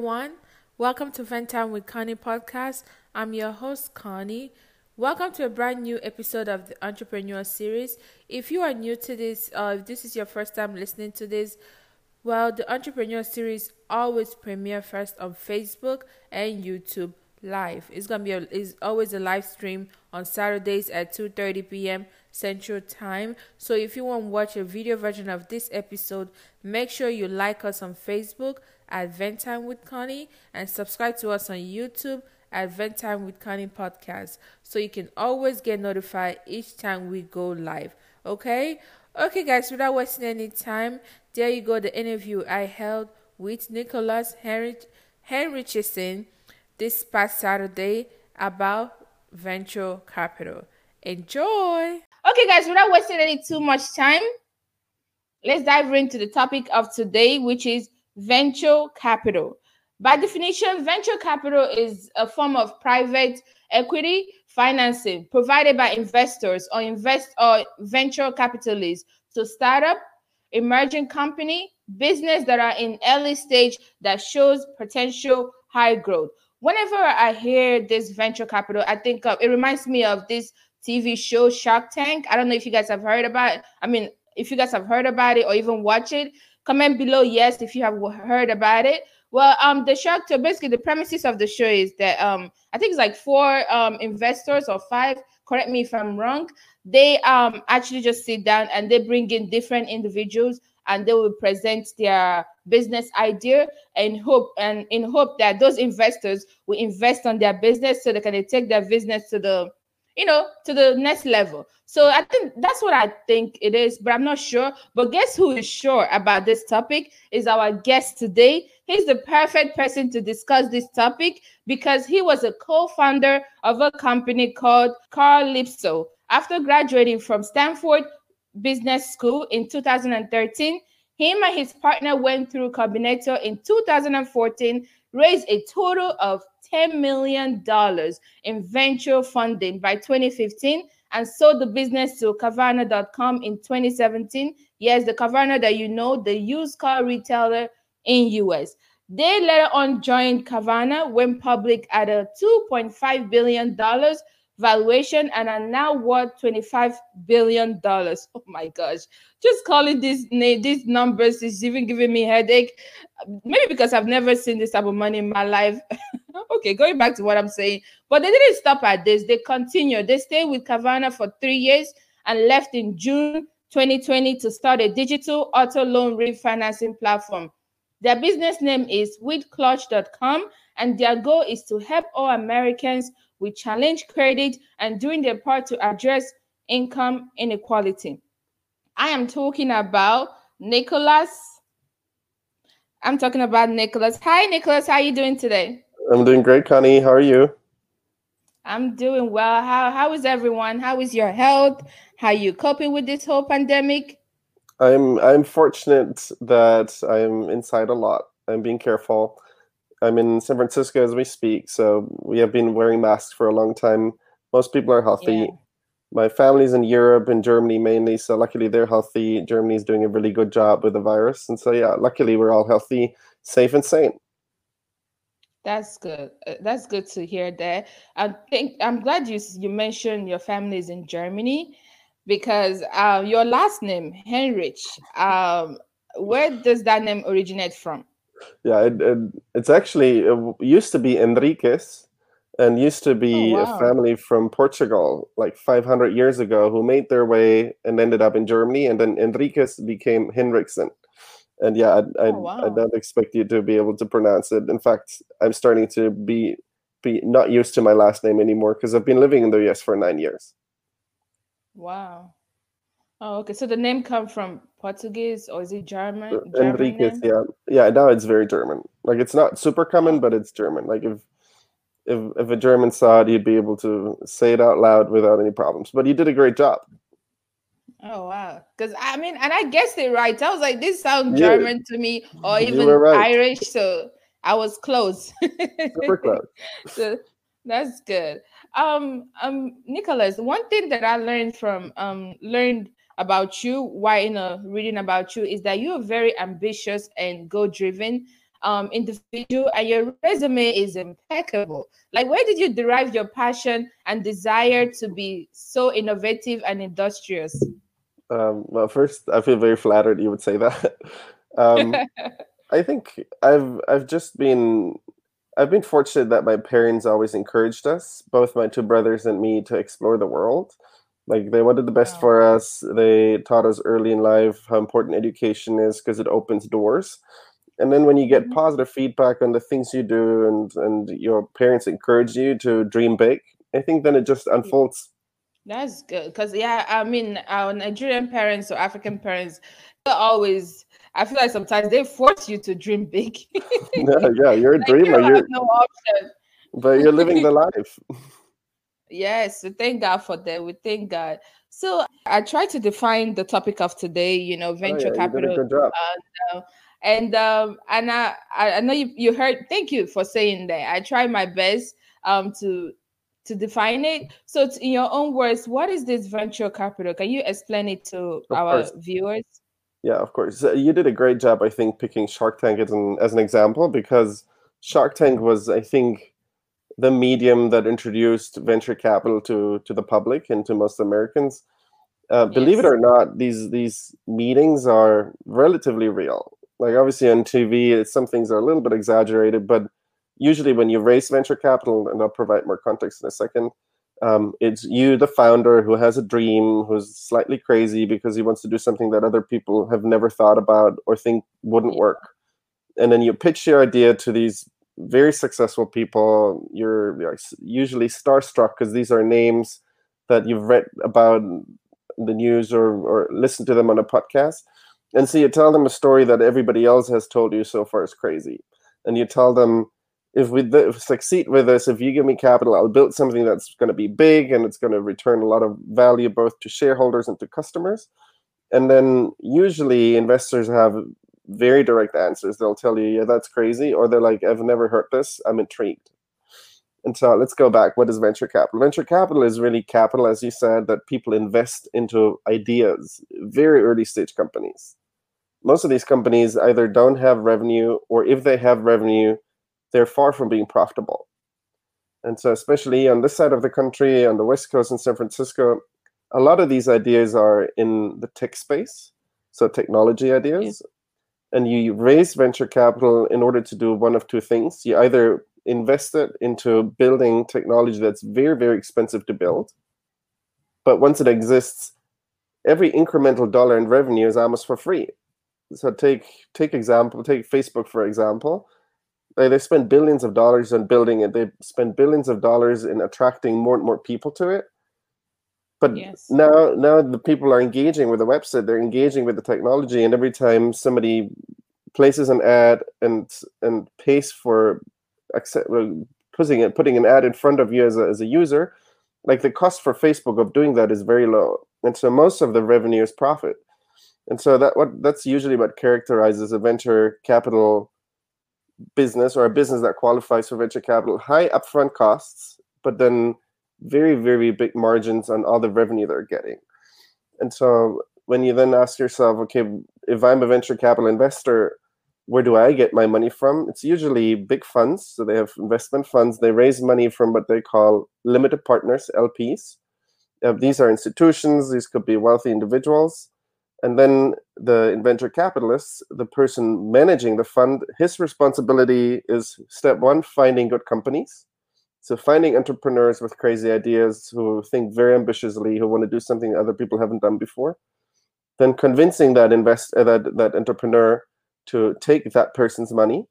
Everyone, welcome to Vent Time with Connie podcast. I'm your host Connie. Welcome to a brand new episode of the Entrepreneur Series. If you are new to this, uh, if this is your first time listening to this, well, the Entrepreneur Series always premiere first on Facebook and YouTube live. It's gonna be a, is always a live stream on Saturdays at 2:30 p.m. Central Time. So if you want to watch a video version of this episode, make sure you like us on Facebook at Vent Time with Connie and subscribe to us on YouTube at Vent Time with Connie podcast so you can always get notified each time we go live. Okay? Okay, guys, without wasting any time, there you go the interview I held with Nicholas Henry this past Saturday about venture capital. Enjoy! Okay, guys, without wasting any too much time, let's dive into the topic of today, which is venture capital. By definition, venture capital is a form of private equity financing provided by investors or invest or venture capitalists to startup, emerging company, business that are in early stage that shows potential high growth. Whenever I hear this venture capital, I think of it reminds me of this TV show Shark Tank. I don't know if you guys have heard about it. I mean, if you guys have heard about it or even watch it, comment below yes if you have heard about it. Well, um, the Shark Tank basically the premises of the show is that um, I think it's like four um investors or five. Correct me if I'm wrong. They um actually just sit down and they bring in different individuals and they will present their business idea and hope and in hope that those investors will invest on their business so they can take their business to the you know, to the next level. So I think that's what I think it is, but I'm not sure. But guess who is sure about this topic is our guest today. He's the perfect person to discuss this topic because he was a co-founder of a company called Carlypso. After graduating from Stanford Business School in 2013, him and his partner went through Combinator in 2014, raised a total of $10 million in venture funding by 2015 and sold the business to Carvana.com in 2017. Yes, the Carvana that you know, the used car retailer in US. They later on joined Carvana, went public at a $2.5 billion valuation and are now worth 25 billion dollars. Oh my gosh. Just calling these these numbers is even giving me headache. Maybe because i've never seen this type of money in my life. Okay going back to what i'm saying. But they didn't stop at this. They continued they stayed with Carvana for three years and left in june 2020 to start a digital auto loan refinancing platform. Their business name is withclutch.com and their goal is to help all americans we challenge credit and doing their part to address income inequality. I am talking about Nicholas. I'm talking about Nicholas. Hi, Nicholas. How are you doing today? I'm doing great, Connie. How are you? I'm doing well. How how is everyone? How is your health? How are you coping with this whole pandemic? I'm I'm fortunate that I'm inside a lot. I'm being careful. I'm in San Francisco as we speak, so we have been wearing masks for a long time. Most people are healthy. Yeah. My family's in Europe and Germany mainly, so luckily they're healthy. Germany's doing a really good job with the virus, and so yeah, luckily we're all healthy, safe, and sane. That's good. Uh, that's good to hear that. I think I'm glad you you mentioned your family is in Germany because uh, your last name Henrich. Um, where does that name originate from? Yeah, it, it, it's actually it used to be Enriquez, and used to be oh, wow. a family from Portugal like 500 years ago who made their way and ended up in Germany, and then Enriquez became Henriksen. And yeah, oh, I, I, oh, wow. I don't expect you to be able to pronounce it. In fact, I'm starting to be be not used to my last name anymore because I've been living in the US for nine years. Wow. Oh, okay. So the name come from Portuguese or is it German? Uh, German Enriquez, name? yeah, yeah. Now it's very German. Like it's not super common, but it's German. Like if if if a German saw it, he'd be able to say it out loud without any problems. But he did a great job. Oh wow! Because I mean, and I guessed it right. I was like, this sounds Yeah. German to me, or even right. Irish. So I was close. Super close. so that's good. Um, um, Nicholas, one thing that I learned from um learned about you why you know reading about you is that you are very ambitious and goal driven um individual and your resume is impeccable like where did you derive your passion and desire to be so innovative and industrious Um, well, first, I feel very flattered you would say that. um, I think I've I've just been I've been fortunate that my parents always encouraged us, both my two brothers and me, to explore the world. Like they wanted the best Wow. for us. They taught us early in life how important education is because it opens doors. And then when you get Mhm. positive feedback on the things you do and and your parents encourage you to dream big, I think then it just unfolds. That's good because yeah, I mean, our Nigerian parents or African parents, always. I feel like sometimes they force you to dream big. yeah, yeah, you're a Like, you dreamer. You're have no option. but you're living the life. Yes, we thank God for that. We thank God. So I try to define the topic of today. You know, Oh, venture yeah, did a capital, uh, and um, and I I know you you heard. Thank you for saying that. I try my best um to to define it. So, in your own words, what is this venture capital? Can you explain it to Of our course. viewers? Yeah, of course. You did a great job, I think, picking Shark Tank as an as an example because Shark Tank was, I think, the medium that introduced venture capital to to the public and to most Americans. Uh, believe it or not, these these meetings are relatively real. Like obviously on TV, it's, some things are a little bit exaggerated, but usually when you raise venture capital, and I'll provide more context in a second, um, it's you, the founder, who has a dream, who's slightly crazy because he wants to do something that other people have never thought about or think wouldn't work. And then you pitch your idea to these very successful people. You're, you're usually starstruck because these are names that you've read about the news or, or listened to them on a podcast. And so you tell them a story that everybody else has told you so far is crazy. And you tell them, if we th- succeed with this, if you give me capital, I'll build something that's going to be big and it's going to return a lot of value both to shareholders and to customers. And then usually investors have very direct answers. They'll tell you, yeah, that's crazy. Or they're like, I've never heard this. I'm intrigued. And so let's go back. What is venture capital? Venture capital is really capital, as you said, that people invest into ideas, very early stage companies. Most of these companies either don't have revenue, or if they have revenue, they're far from being profitable. And so, especially on this side of the country, on the West Coast in San Francisco, a lot of these ideas are in the tech space, so technology ideas. And you raise venture capital in order to do one of two things. You either invest it into building technology that's very, very expensive to build. But once it exists, every incremental dollar in revenue is almost for free. So take take example, take Facebook for example. They, they spend billions of dollars on building it. They spend billions of dollars in attracting more and more people to it. But Yes. now now the people are engaging with the website, they're engaging with the technology, and every time somebody places an ad and and pays for accept, well, putting it putting an ad in front of you as a, as a user, like the cost for Facebook of doing that is very low, and so most of the revenue is profit, and so that what that's usually what characterizes a venture capital business or a business that qualifies for venture capital: high upfront costs, but then very very big margins on all the revenue they're getting, and so when you then ask yourself, okay, if I'm a venture capital investor, where do I get my money from? It's usually big funds. So they have investment funds. They raise money from what they call limited partners, LPs. Uh, these are institutions, these could be wealthy individuals. And then the venture capitalists, the person managing the fund, his responsibility is step one, finding good companies. So finding entrepreneurs with crazy ideas who think very ambitiously, who want to do something other people haven't done before. Then convincing that invest uh, that that entrepreneur to take that person's money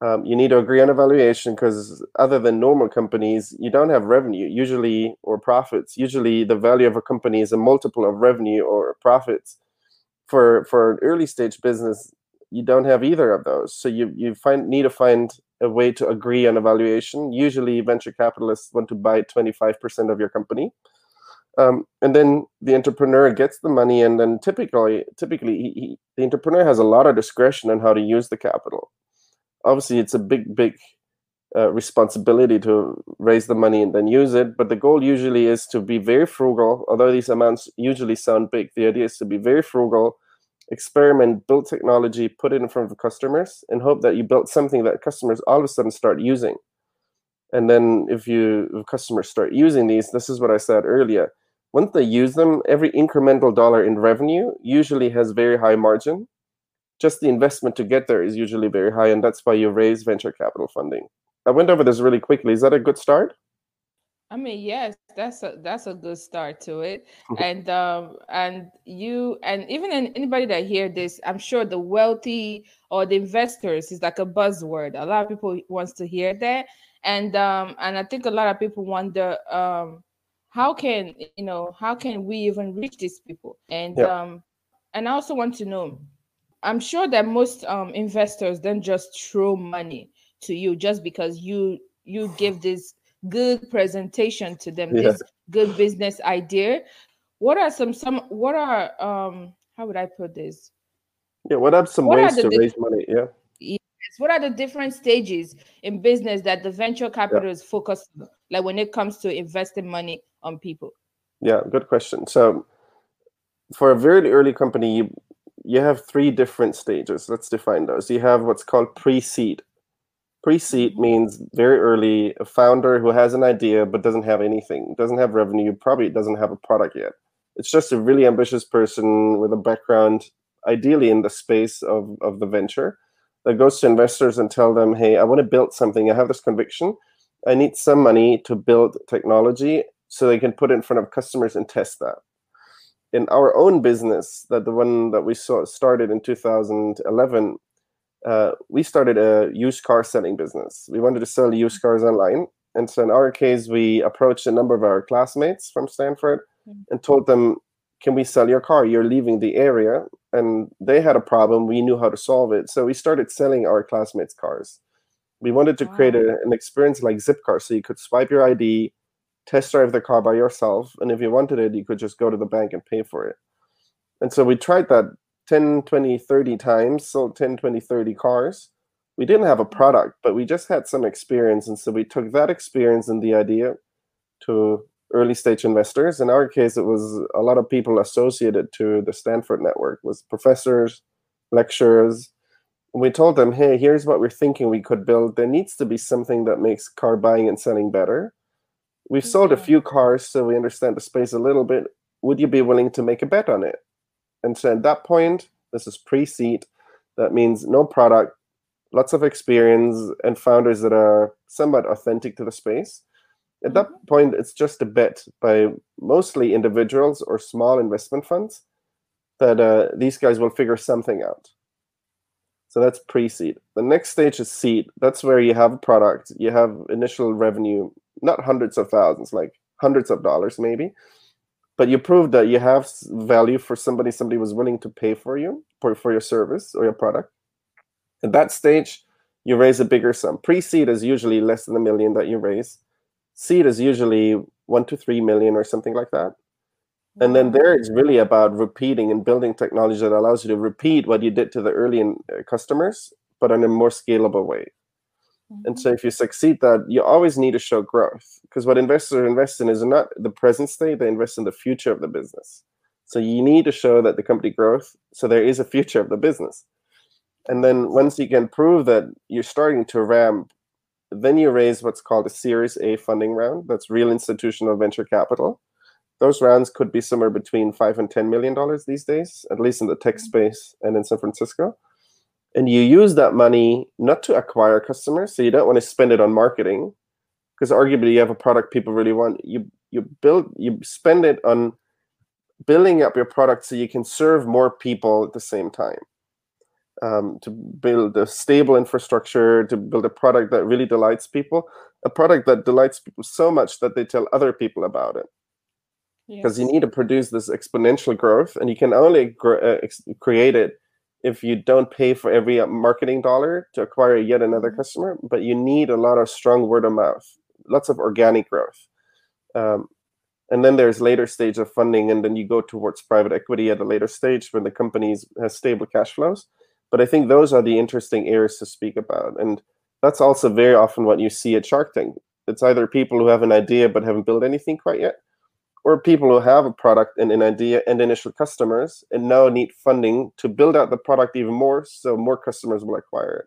Um, you need to agree on a valuation because other than normal companies, you don't have revenue usually or profits. Usually, the value of a company is a multiple of revenue or profits. For for an early stage business, you don't have either of those. So you you find need to find a way to agree on a valuation. Usually, venture capitalists want to buy twenty five percent of your company. Um, and then the entrepreneur gets the money, and then typically, typically, he, he, the entrepreneur has a lot of discretion on how to use the capital obviously it's a big big uh, responsibility to raise the money and then use it but the goal usually is to be very frugal although these amounts usually sound big the idea is to be very frugal experiment build technology put it in front of customers and hope that you build something that customers all of a sudden start using and then if you if customers start using these this is what i said earlier once they use them every incremental dollar in revenue usually has very high margin just the investment to get there is usually very high, and that's why you raise venture capital funding. I went over this really quickly. Is that a good start? I mean, yes, that's a that's a good start to it. and um and you and even in anybody that hear this, I'm sure the wealthy or the investors is like a buzzword. A lot of people wants to hear that. And um and I think a lot of people wonder um how can you know how can we even reach these people? And yeah. um and I also want to know I'm sure that most um, investors don't just throw money to you just because you you give this good presentation to them, yeah. this good business idea. What are some some what are um how would I put this? Yeah, what are some what ways are to raise money? Yeah. Yes. What are the different stages in business that the venture capital yeah. focused? on, like when it comes to investing money on people? Yeah, good question. So for a very early company, you you have three different stages. Let's define those. You have what's called pre-seed. Pre-seed means very early, a founder who has an idea but doesn't have anything, doesn't have revenue, probably doesn't have a product yet. It's just a really ambitious person with a background, ideally in the space of, of the venture, that goes to investors and tell them, hey, I want to build something. I have this conviction. I need some money to build technology so they can put it in front of customers and test that in our own business, that the one that we saw started in 2011, uh, we started a used car selling business. We wanted to sell used cars online. And so in our case, we approached a number of our classmates from Stanford mm-hmm. and told them, can we sell your car? You're leaving the area. And they had a problem. We knew how to solve it. So we started selling our classmates' cars. We wanted to wow. create a, an experience like Zipcar. So you could swipe your ID, test drive the car by yourself. And if you wanted it, you could just go to the bank and pay for it. And so we tried that 10, 20, 30 times, sold 10, 20, 30 cars. We didn't have a product, but we just had some experience. And so we took that experience and the idea to early stage investors. In our case, it was a lot of people associated to the Stanford network, was professors, lecturers. And we told them, hey, here's what we're thinking we could build. There needs to be something that makes car buying and selling better We've sold a few cars, so we understand the space a little bit. Would you be willing to make a bet on it? And so at that point, this is pre-seed. That means no product, lots of experience, and founders that are somewhat authentic to the space. At that mm-hmm. point, it's just a bet by mostly individuals or small investment funds that uh, these guys will figure something out. So that's pre-seed. The next stage is seed. That's where you have a product, you have initial revenue, not hundreds of thousands, like hundreds of dollars maybe. But you prove that you have value for somebody, somebody was willing to pay for you, for, for your service or your product. At that stage, you raise a bigger sum. Pre-seed is usually less than a million that you raise. Seed is usually one to three million or something like that. And then there it's really about repeating and building technology that allows you to repeat what you did to the early uh, customers, but in a more scalable way. Mm-hmm. And so if you succeed that, you always need to show growth because what investors invest in is not the present state, they invest in the future of the business. So you need to show that the company growth, so there is a future of the business. And then once you can prove that you're starting to ramp, then you raise what's called a Series A funding round. That's real institutional venture capital. Those rounds could be somewhere between five and ten million dollars these days, at least in the tech mm-hmm. space and in San Francisco and you use that money not to acquire customers so you don't want to spend it on marketing because arguably you have a product people really want you you build you spend it on building up your product so you can serve more people at the same time um, to build a stable infrastructure, to build a product that really delights people, a product that delights people so much that they tell other people about it. Because yes. you need to produce this exponential growth, and you can only gr- uh, ex- create it if you don't pay for every uh, marketing dollar to acquire yet another mm-hmm. customer. But you need a lot of strong word of mouth, lots of organic growth. Um, and then there's later stage of funding and then you go towards private equity at a later stage when the company has stable cash flows but I think those are the interesting areas to speak about. And that's also very often what you see at Shark Tank. It's either people who have an idea but haven't built anything quite yet, or people who have a product and an idea and initial customers and now need funding to build out the product even more so more customers will acquire it.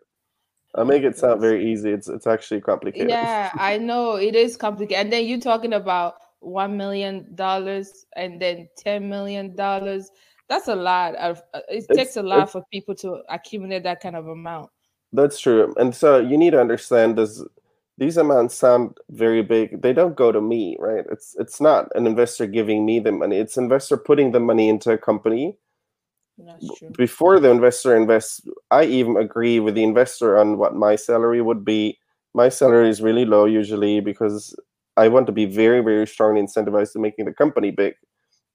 I make it sound very easy. It's it's actually complicated. Yeah, I know it is complicated. And then you're talking about one million dollars and then ten million dollars that's a lot of uh, it it's, takes a lot for people to accumulate that kind of amount that's true and so you need to understand this these amounts sound very big. They don't go to me right? It's it's not an investor giving me the money. It's investor putting the money into a company. Before the investor invests i even agree with the investor on what my salary would be. My salary is really low usually because i want to be very very strongly incentivized to making the company big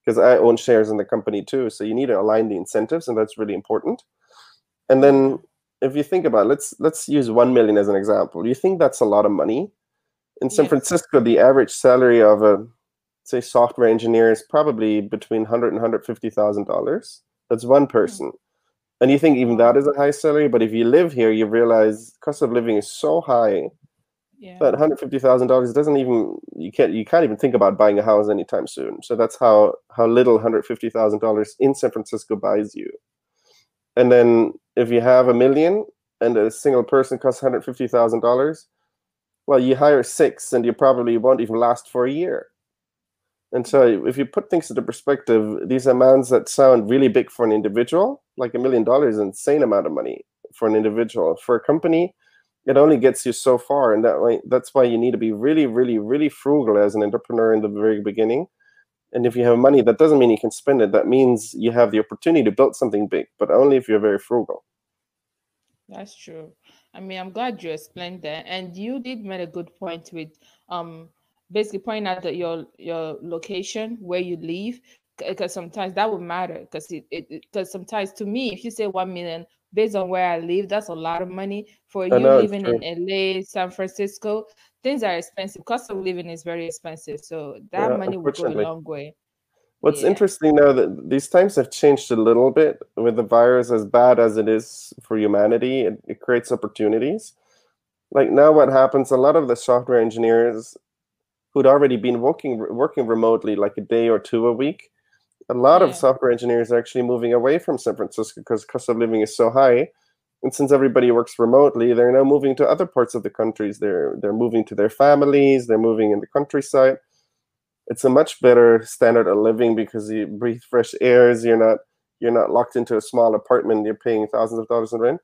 because I own shares in the company too. So you need to align the incentives, and that's really important. And then if you think about it, let's let's use one million as an example. Do you think that's a lot of money? In San yes. Francisco, the average salary of a say software engineer is probably between hundred and hundred fifty thousand dollars. That's one hmm. person. Mm-hmm. And you think even that is a high salary, but if you live here, you realize cost of living is so high yeah. But hundred fifty thousand dollars doesn't even you can't you can't even think about buying a house anytime soon. So that's how how little hundred fifty thousand dollars in San Francisco buys you. And then if you have a million and a single person costs hundred fifty thousand dollars, well, you hire six and you probably won't even last for a year. And so if you put things into perspective, these amounts that sound really big for an individual, like a million dollars, insane amount of money for an individual. For a company, it only gets you so far and that way that's why you need to be really really really frugal as an entrepreneur in the very beginning and if you have money that doesn't mean you can spend it. That means you have the opportunity to build something big but only if you're very frugal. That's true. I mean i'm glad you explained that. And you did make a good point with um basically pointing out that your your location where you live because sometimes that would matter because it because sometimes to me if you say 1 million based on where I live, that's a lot of money for you know, living in LA, San Francisco. Things are expensive. Cost of living is very expensive. So that yeah, money will go a long way. What's yeah. interesting now that these times have changed a little bit with the virus, as bad as it is for humanity, it, it creates opportunities. Like now, what happens? A lot of the software engineers who'd already been working working remotely, like a day or two a week, a lot yeah. of software engineers are actually moving away from San Francisco because cost of living is so high. And since everybody works remotely, they're now moving to other parts of the countries. They're they're moving to their families. They're moving in the countryside. It's a much better standard of living because you breathe fresh airs. You're not you're not locked into a small apartment. You're paying thousands of dollars in rent.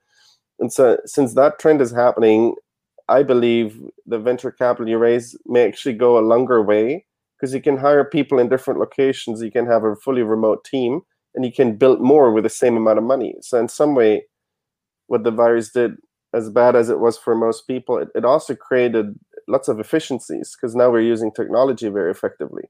And so, since that trend is happening, I believe the venture capital you raise may actually go a longer way because you can hire people in different locations. You can have a fully remote team, and you can build more with the same amount of money. So in some way, what the virus did, as bad as it was for most people, it, it also created lots of efficiencies because now we're using technology very effectively.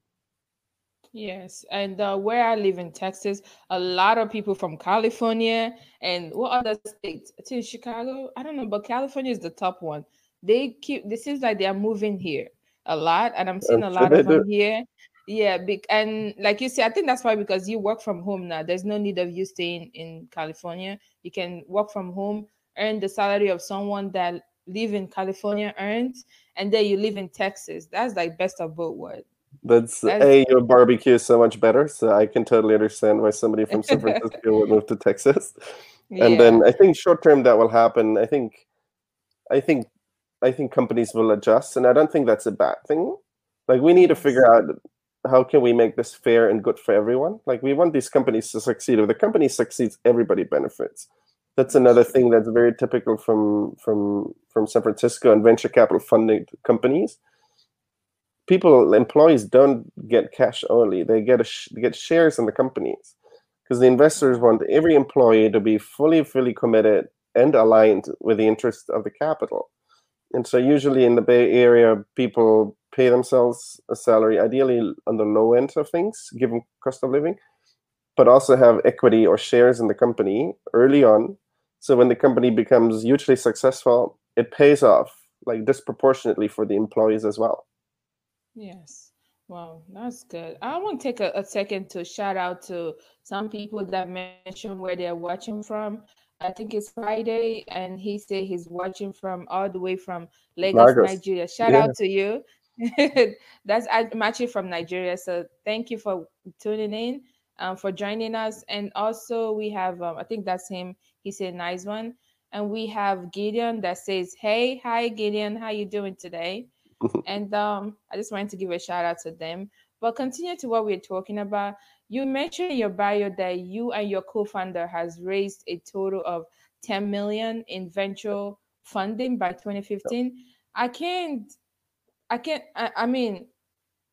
Yes, and uh, where I live in Texas, a lot of people from California and what other states? To Chicago, I don't know, but California is the top one. They keep. This seems like they are moving here a lot, and I'm seeing I'm a lot of them here. Yeah, big and like you say, I think that's why because you work from home now. There's no need of you staying in California. You can work from home, earn the salary of someone that live in California earns, and then you live in Texas. That's like best of both worlds. That's, That's a your barbecue is so much better. So I can totally understand why somebody from San Francisco would move to Texas. Yeah. And then I think short term that will happen. I think I think I think companies will adjust, and I don't think that's a bad thing. Like we need to figure out how can we make this fair and good for everyone. Like we want these companies to succeed. If the company succeeds, everybody benefits. That's another thing that's very typical from from from San Francisco and venture capital funding companies. People, employees don't get cash only; they get a sh- they get shares in the companies because the investors want every employee to be fully, fully committed and aligned with the interest of the capital. And so, usually in the Bay Area, people pay themselves a salary, ideally on the low end of things, given cost of living, but also have equity or shares in the company early on. So, when the company becomes hugely successful, it pays off like disproportionately for the employees as well. Yes. Wow, that's good. I want to take a, a second to shout out to some people that mentioned where they're watching from. I think it's Friday, and he said he's watching from all the way from Lagos, Lagos. Nigeria. Shout yeah. out to you. That's I'm actually from Nigeria, so thank you for tuning in, um, for joining us, and also we have um, I think that's him. He said nice one, and we have Gideon that says, "Hey, hi Gideon, how you doing today?" and um, I just wanted to give a shout out to them. But continue to what we're talking about. You mentioned in your bio that you and your co-founder has raised a total of 10 million in venture funding by 2015. I can't I can't I, I mean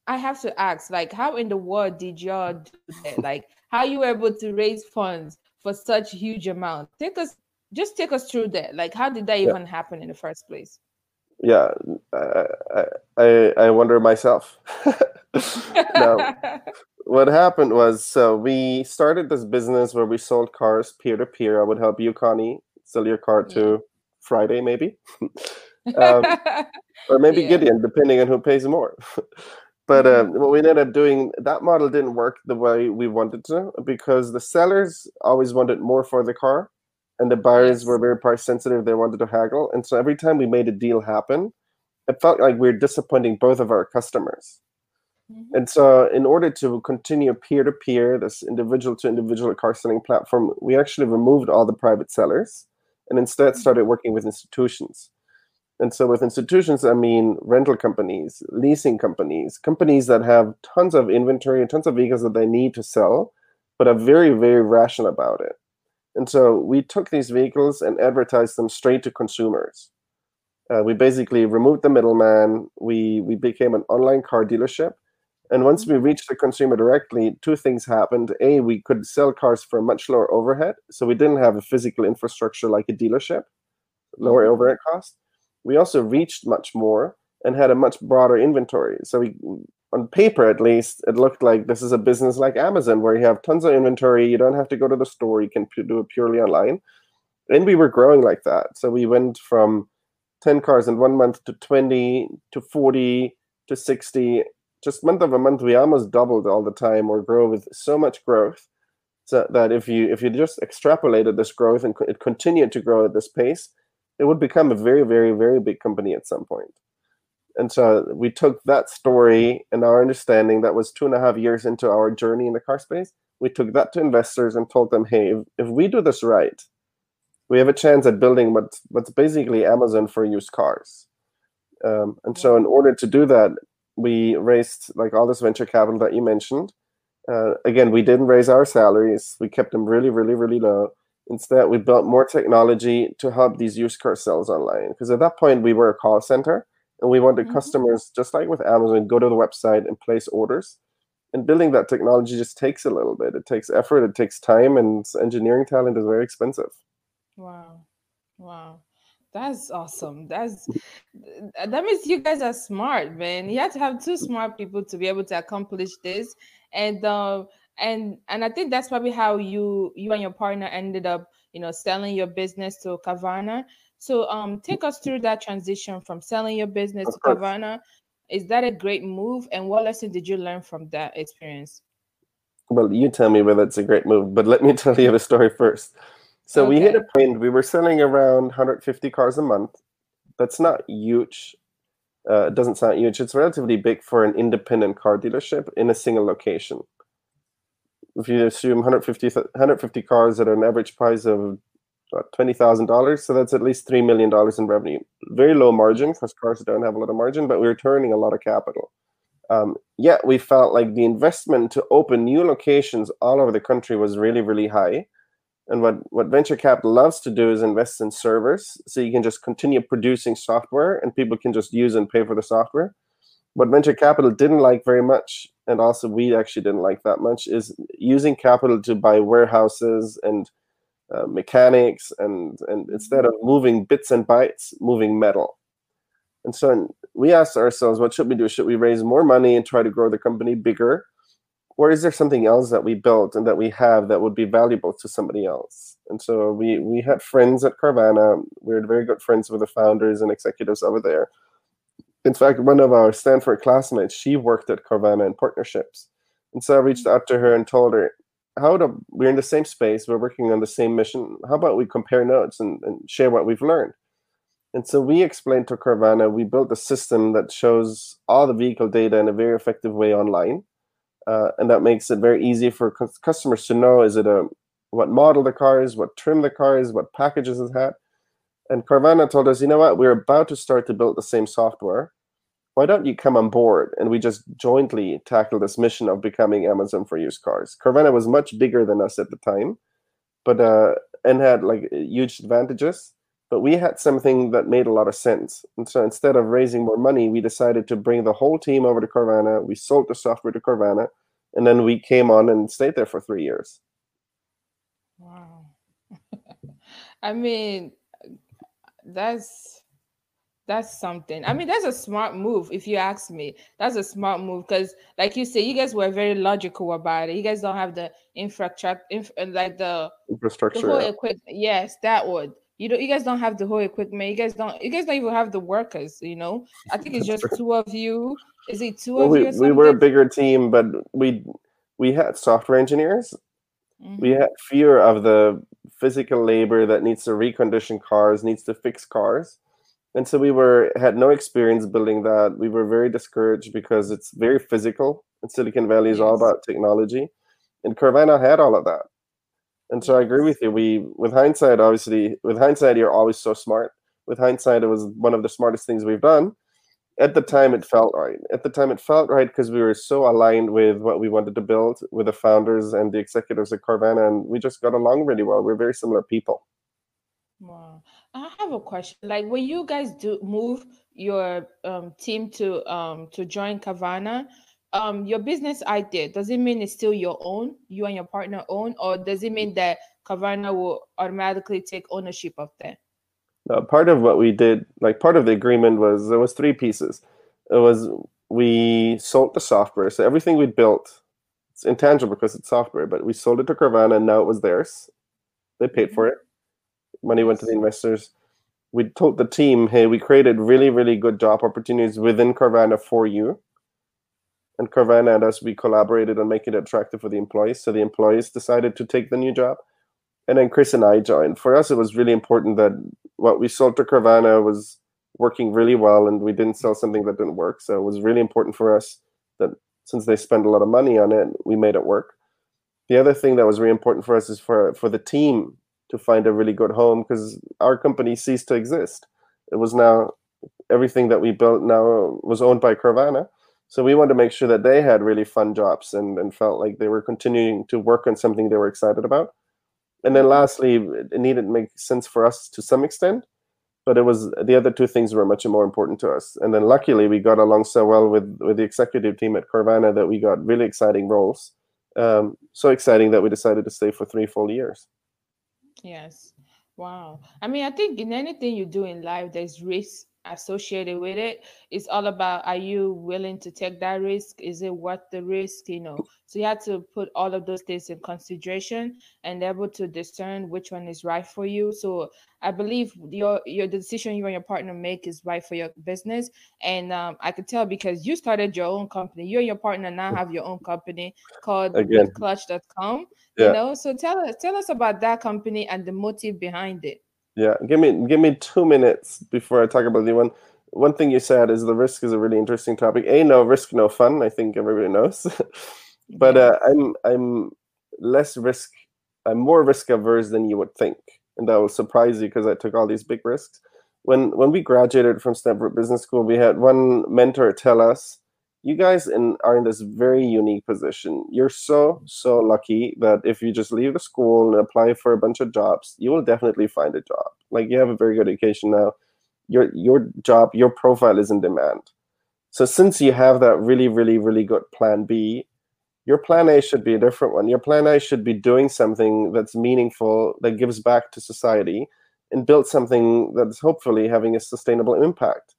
I have to ask, like, how in the world did y'all do that? Like, how you were able to raise funds for such huge amount? Take us, just take us through that. Like, how did that yeah. even happen in the first place? Yeah, I I, I wonder myself. no, what happened was so we started this business where we sold cars peer to peer. I would help you, Connie, sell your car to. Friday, maybe, um, or maybe yeah. Gideon, depending on who pays more. but um, what we ended up doing, that model didn't work the way we wanted to because the sellers always wanted more for the car, and the buyers yes. were very price sensitive. They wanted to haggle, and so every time we made a deal happen, it felt like we were disappointing both of our customers. Mm-hmm. And so, in order to continue peer to peer, this individual to individual car selling platform, we actually removed all the private sellers and instead mm-hmm. started working with institutions. And so, with institutions, I mean rental companies, leasing companies, companies that have tons of inventory, and tons of vehicles that they need to sell, but are very, very rational about it. And so, we took these vehicles and advertised them straight to consumers. Uh, we basically removed the middleman. We we became an online car dealership and once we mm-hmm. reached the consumer directly, two things happened. A, we could sell cars for a much lower overhead. So we didn't have a physical infrastructure like a dealership, lower mm-hmm. overhead cost. We also reached much more and had a much broader inventory. So we, on paper at least, it looked like this is a business like Amazon where you have tons of inventory. You don't have to go to the store. You can do it purely online. And we were growing like that. So we went from 10 cars in one month to 20 to 40 to 60 just month over month we almost doubled all the time or grow with so much growth so that if you if you just extrapolated this growth and it continued to grow at this pace it would become a very very very big company at some point and so we took that story and our understanding that was two and a half years into our journey in the car space we took that to investors and told them hey if, if we do this right we have a chance at building what's, what's basically amazon for used cars um, and so in order to do that we raised like all this venture capital that you mentioned. Uh, again, we didn't raise our salaries. We kept them really, really, really low. Instead, we built more technology to help these used car sales online. Because at that point, we were a call center and we wanted mm-hmm. customers, just like with Amazon, go to the website and place orders. And building that technology just takes a little bit. It takes effort, it takes time, and engineering talent is very expensive. Wow. Wow. That's awesome. That's that means you guys are smart, man. You have to have two smart people to be able to accomplish this. And uh, and and I think that's probably how you you and your partner ended up, you know, selling your business to Carvana. So um take us through that transition from selling your business to Carvana. Is that a great move? And what lesson did you learn from that experience? Well, you tell me whether it's a great move, but let me tell you the story first. So okay. we hit a point. We were selling around 150 cars a month. That's not huge. Uh, it doesn't sound huge. It's relatively big for an independent car dealership in a single location. If you assume 150, 150 cars at an average price of $20,000, so that's at least $3 million in revenue. Very low margin because cars don't have a lot of margin, but we are turning a lot of capital. Um, yet we felt like the investment to open new locations all over the country was really, really high and what, what venture capital loves to do is invest in servers so you can just continue producing software and people can just use and pay for the software. What venture capital didn't like very much and also we actually didn't like that much, is using capital to buy warehouses and uh, mechanics, and and instead of moving bits and bytes, moving metal. And so we asked ourselves, what should we do? Should we raise more money and try to grow the company bigger? Or is there something else that we built and that we have that would be valuable to somebody else? And so we we had friends at Carvana. We were very good friends with the founders and executives over there. In fact, one of our Stanford classmates, she worked at Carvana in partnerships. And so I reached out to her and told her, how do we're in the same space, we're working on the same mission. How about we compare notes and, and share what we've learned? And so we explained to Carvana, we built a system that shows all the vehicle data in a very effective way online. Uh, and that makes it very easy for customers to know is it a what model the car is, what trim the car is, what packages it had. And Carvana told us, you know what, we're about to start to build the same software. Why don't you come on board and we just jointly tackle this mission of becoming Amazon for used cars? Carvana was much bigger than us at the time, but uh, and had like huge advantages. But we had something that made a lot of sense. And so instead of raising more money, we decided to bring the whole team over to Carvana. We sold the software to Carvana, and then we came on and stayed there for three years. Wow. I mean, that's that's something. I mean, that's a smart move, if you ask me. That's a smart move because, like you say, you guys were very logical about it. You guys don't have the infrastructure, inf- like the infrastructure, the whole equipment. Yes, that would. You don't. You guys don't have the whole equipment. You guys don't. You guys don't even have the workers. You know. I think it's just two of you. Is it two well, of we, you? we were a bigger team, but we we had software engineers Mm-hmm. We had fear of the physical labor that needs to recondition cars, needs to fix cars. And so we were had no experience building that. We were very discouraged because it's very physical. And Silicon Valley is all about technology. And Carvana had all of that. And so I agree with you. We with hindsight, obviously, with hindsight, you're always so smart. With hindsight, it was one of the smartest things we've done at the time it felt right at the time it felt right because we were so aligned with what we wanted to build with the founders and the executives at carvana and we just got along really well we're very similar people wow i have a question like when you guys do move your um, team to um, to join carvana um, your business idea does it mean it's still your own you and your partner own or does it mean that carvana will automatically take ownership of that uh, part of what we did, like part of the agreement was there was three pieces. It was we sold the software, so everything we built, it's intangible because it's software, but we sold it to Carvana and now it was theirs. They paid for it. Money went to the investors. We told the team, hey, we created really, really good job opportunities within Carvana for you. And Carvana and us, we collaborated on making it attractive for the employees. So the employees decided to take the new job and then Chris and I joined. For us, it was really important that what we sold to Carvana was working really well, and we didn't sell something that didn't work. So it was really important for us that since they spent a lot of money on it, we made it work. The other thing that was really important for us is for for the team to find a really good home because our company ceased to exist. It was now everything that we built now was owned by Carvana. So we wanted to make sure that they had really fun jobs and, and felt like they were continuing to work on something they were excited about and then lastly, it needed to make sense for us to some extent, but it was the other two things were much more important to us. And then luckily, we got along so well with with the executive team at Carvana that we got really exciting roles. Um, so exciting that we decided to stay for three full years. Yes. Wow. I mean, I think in anything you do in life, there's risk associated with it. It's all about are you willing to take that risk? Is it worth the risk? You know, so you have to put all of those things in consideration and able to discern which one is right for you. So I believe your your decision you and your partner make is right for your business. And um, I could tell because you started your own company. You and your partner now have your own company called Clutch.com. Yeah. You know, so tell us tell us about that company and the motive behind it. Yeah, give me give me two minutes before I talk about the one. One thing you said is the risk is a really interesting topic. A no risk, no fun. I think everybody knows, but uh, I'm I'm less risk. I'm more risk averse than you would think, and that will surprise you because I took all these big risks. When when we graduated from Stanford Business School, we had one mentor tell us you guys in, are in this very unique position. You're so, so lucky that if you just leave the school and apply for a bunch of jobs, you will definitely find a job. Like you have a very good education now. Your your job, your profile is in demand. So since you have that really, really, really good plan B, your plan A should be a different one. Your plan A should be doing something that's meaningful, that gives back to society, and build something that's hopefully having a sustainable impact.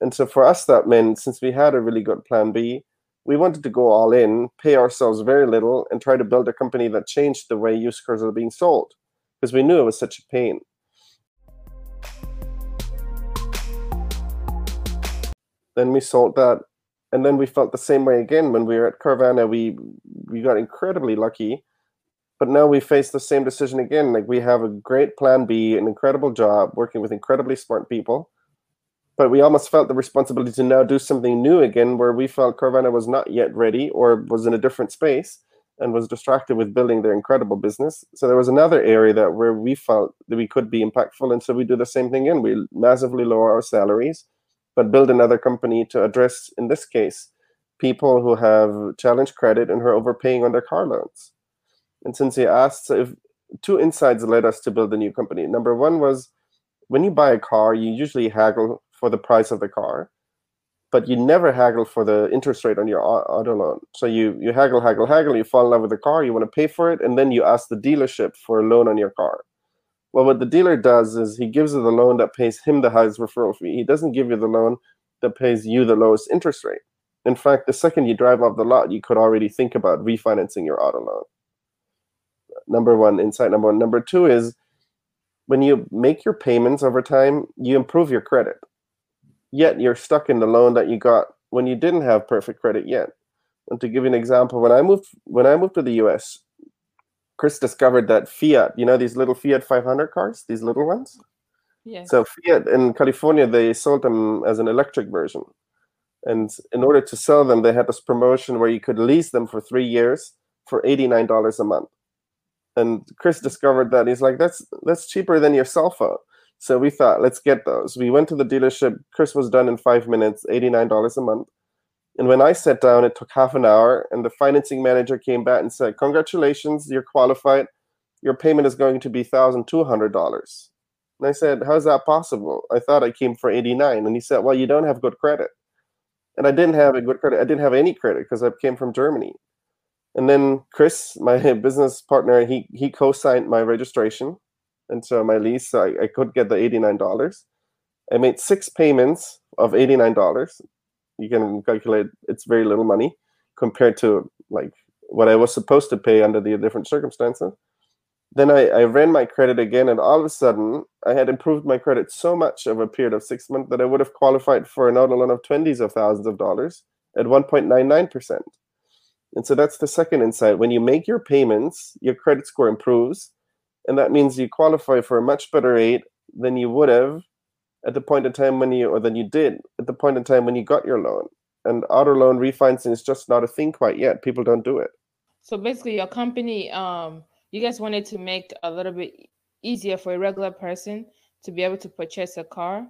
And so for us, that meant since we had a really good plan B, we wanted to go all in, pay ourselves very little, and try to build a company that changed the way used cars are being sold because we knew it was such a pain. Then we sold that, and then we felt the same way again when we were at Carvana. We we got incredibly lucky, but now we face the same decision again. Like we have a great plan B, an incredible job, working with incredibly smart people but we almost felt the responsibility to now do something new again where we felt Carvana was not yet ready or was in a different space and was distracted with building their incredible business. So there was another area that where we felt that we could be impactful. And so we do the same thing again. We massively lower our salaries, but build another company to address, in this case, people who have challenge credit and who are overpaying on their car loans. And since he asked, if two insights led us to build a new company. Number one was when you buy a car, you usually haggle for the price of the car, but you never haggle for the interest rate on your auto loan. So you you haggle, haggle, haggle. You fall in love with the car, you want to pay for it, and then you ask the dealership for a loan on your car. Well, what the dealer does is he gives you the loan that pays him the highest referral fee. He doesn't give you the loan that pays you the lowest interest rate. In fact, the second you drive off the lot, you could already think about refinancing your auto loan. Number one, insight number one. Number two is when you make your payments over time, you improve your credit yet you're stuck in the loan that you got when you didn't have perfect credit yet. And to give you an example, when I moved when I moved to the US, Chris discovered that Fiat, you know these little Fiat 500 cars, these little ones? Yes. So Fiat in California, they sold them as an electric version. And in order to sell them, they had this promotion where you could lease them for three years for $89 a month. And Chris discovered that he's like, that's that's cheaper than your cell phone. So we thought, let's get those. We went to the dealership. Chris was done in five minutes, $89 a month. And when I sat down, it took half an hour. And the financing manager came back and said, Congratulations, you're qualified. Your payment is going to be $1,200. And I said, How's that possible? I thought I came for 89 And he said, Well, you don't have good credit. And I didn't have a good credit. I didn't have any credit because I came from Germany. And then Chris, my business partner, he he co-signed my registration and so my lease I, I could get the $89 i made six payments of $89 you can calculate it's very little money compared to like what i was supposed to pay under the different circumstances. Then I, I ran my credit again and all of a sudden i had improved my credit so much over a period of six months that i would have qualified for an auto loan of twenties of thousands of dollars at 1.99% and so that's the second insight. When you make your payments your credit score improves and that means you qualify for a much better rate than you would have at the point in time when you or than you did at the point in time when you got your loan. And auto loan refinancing is just not a thing quite yet. People don't do it. So basically your company um you guys wanted to make a little bit easier for a regular person to be able to purchase a car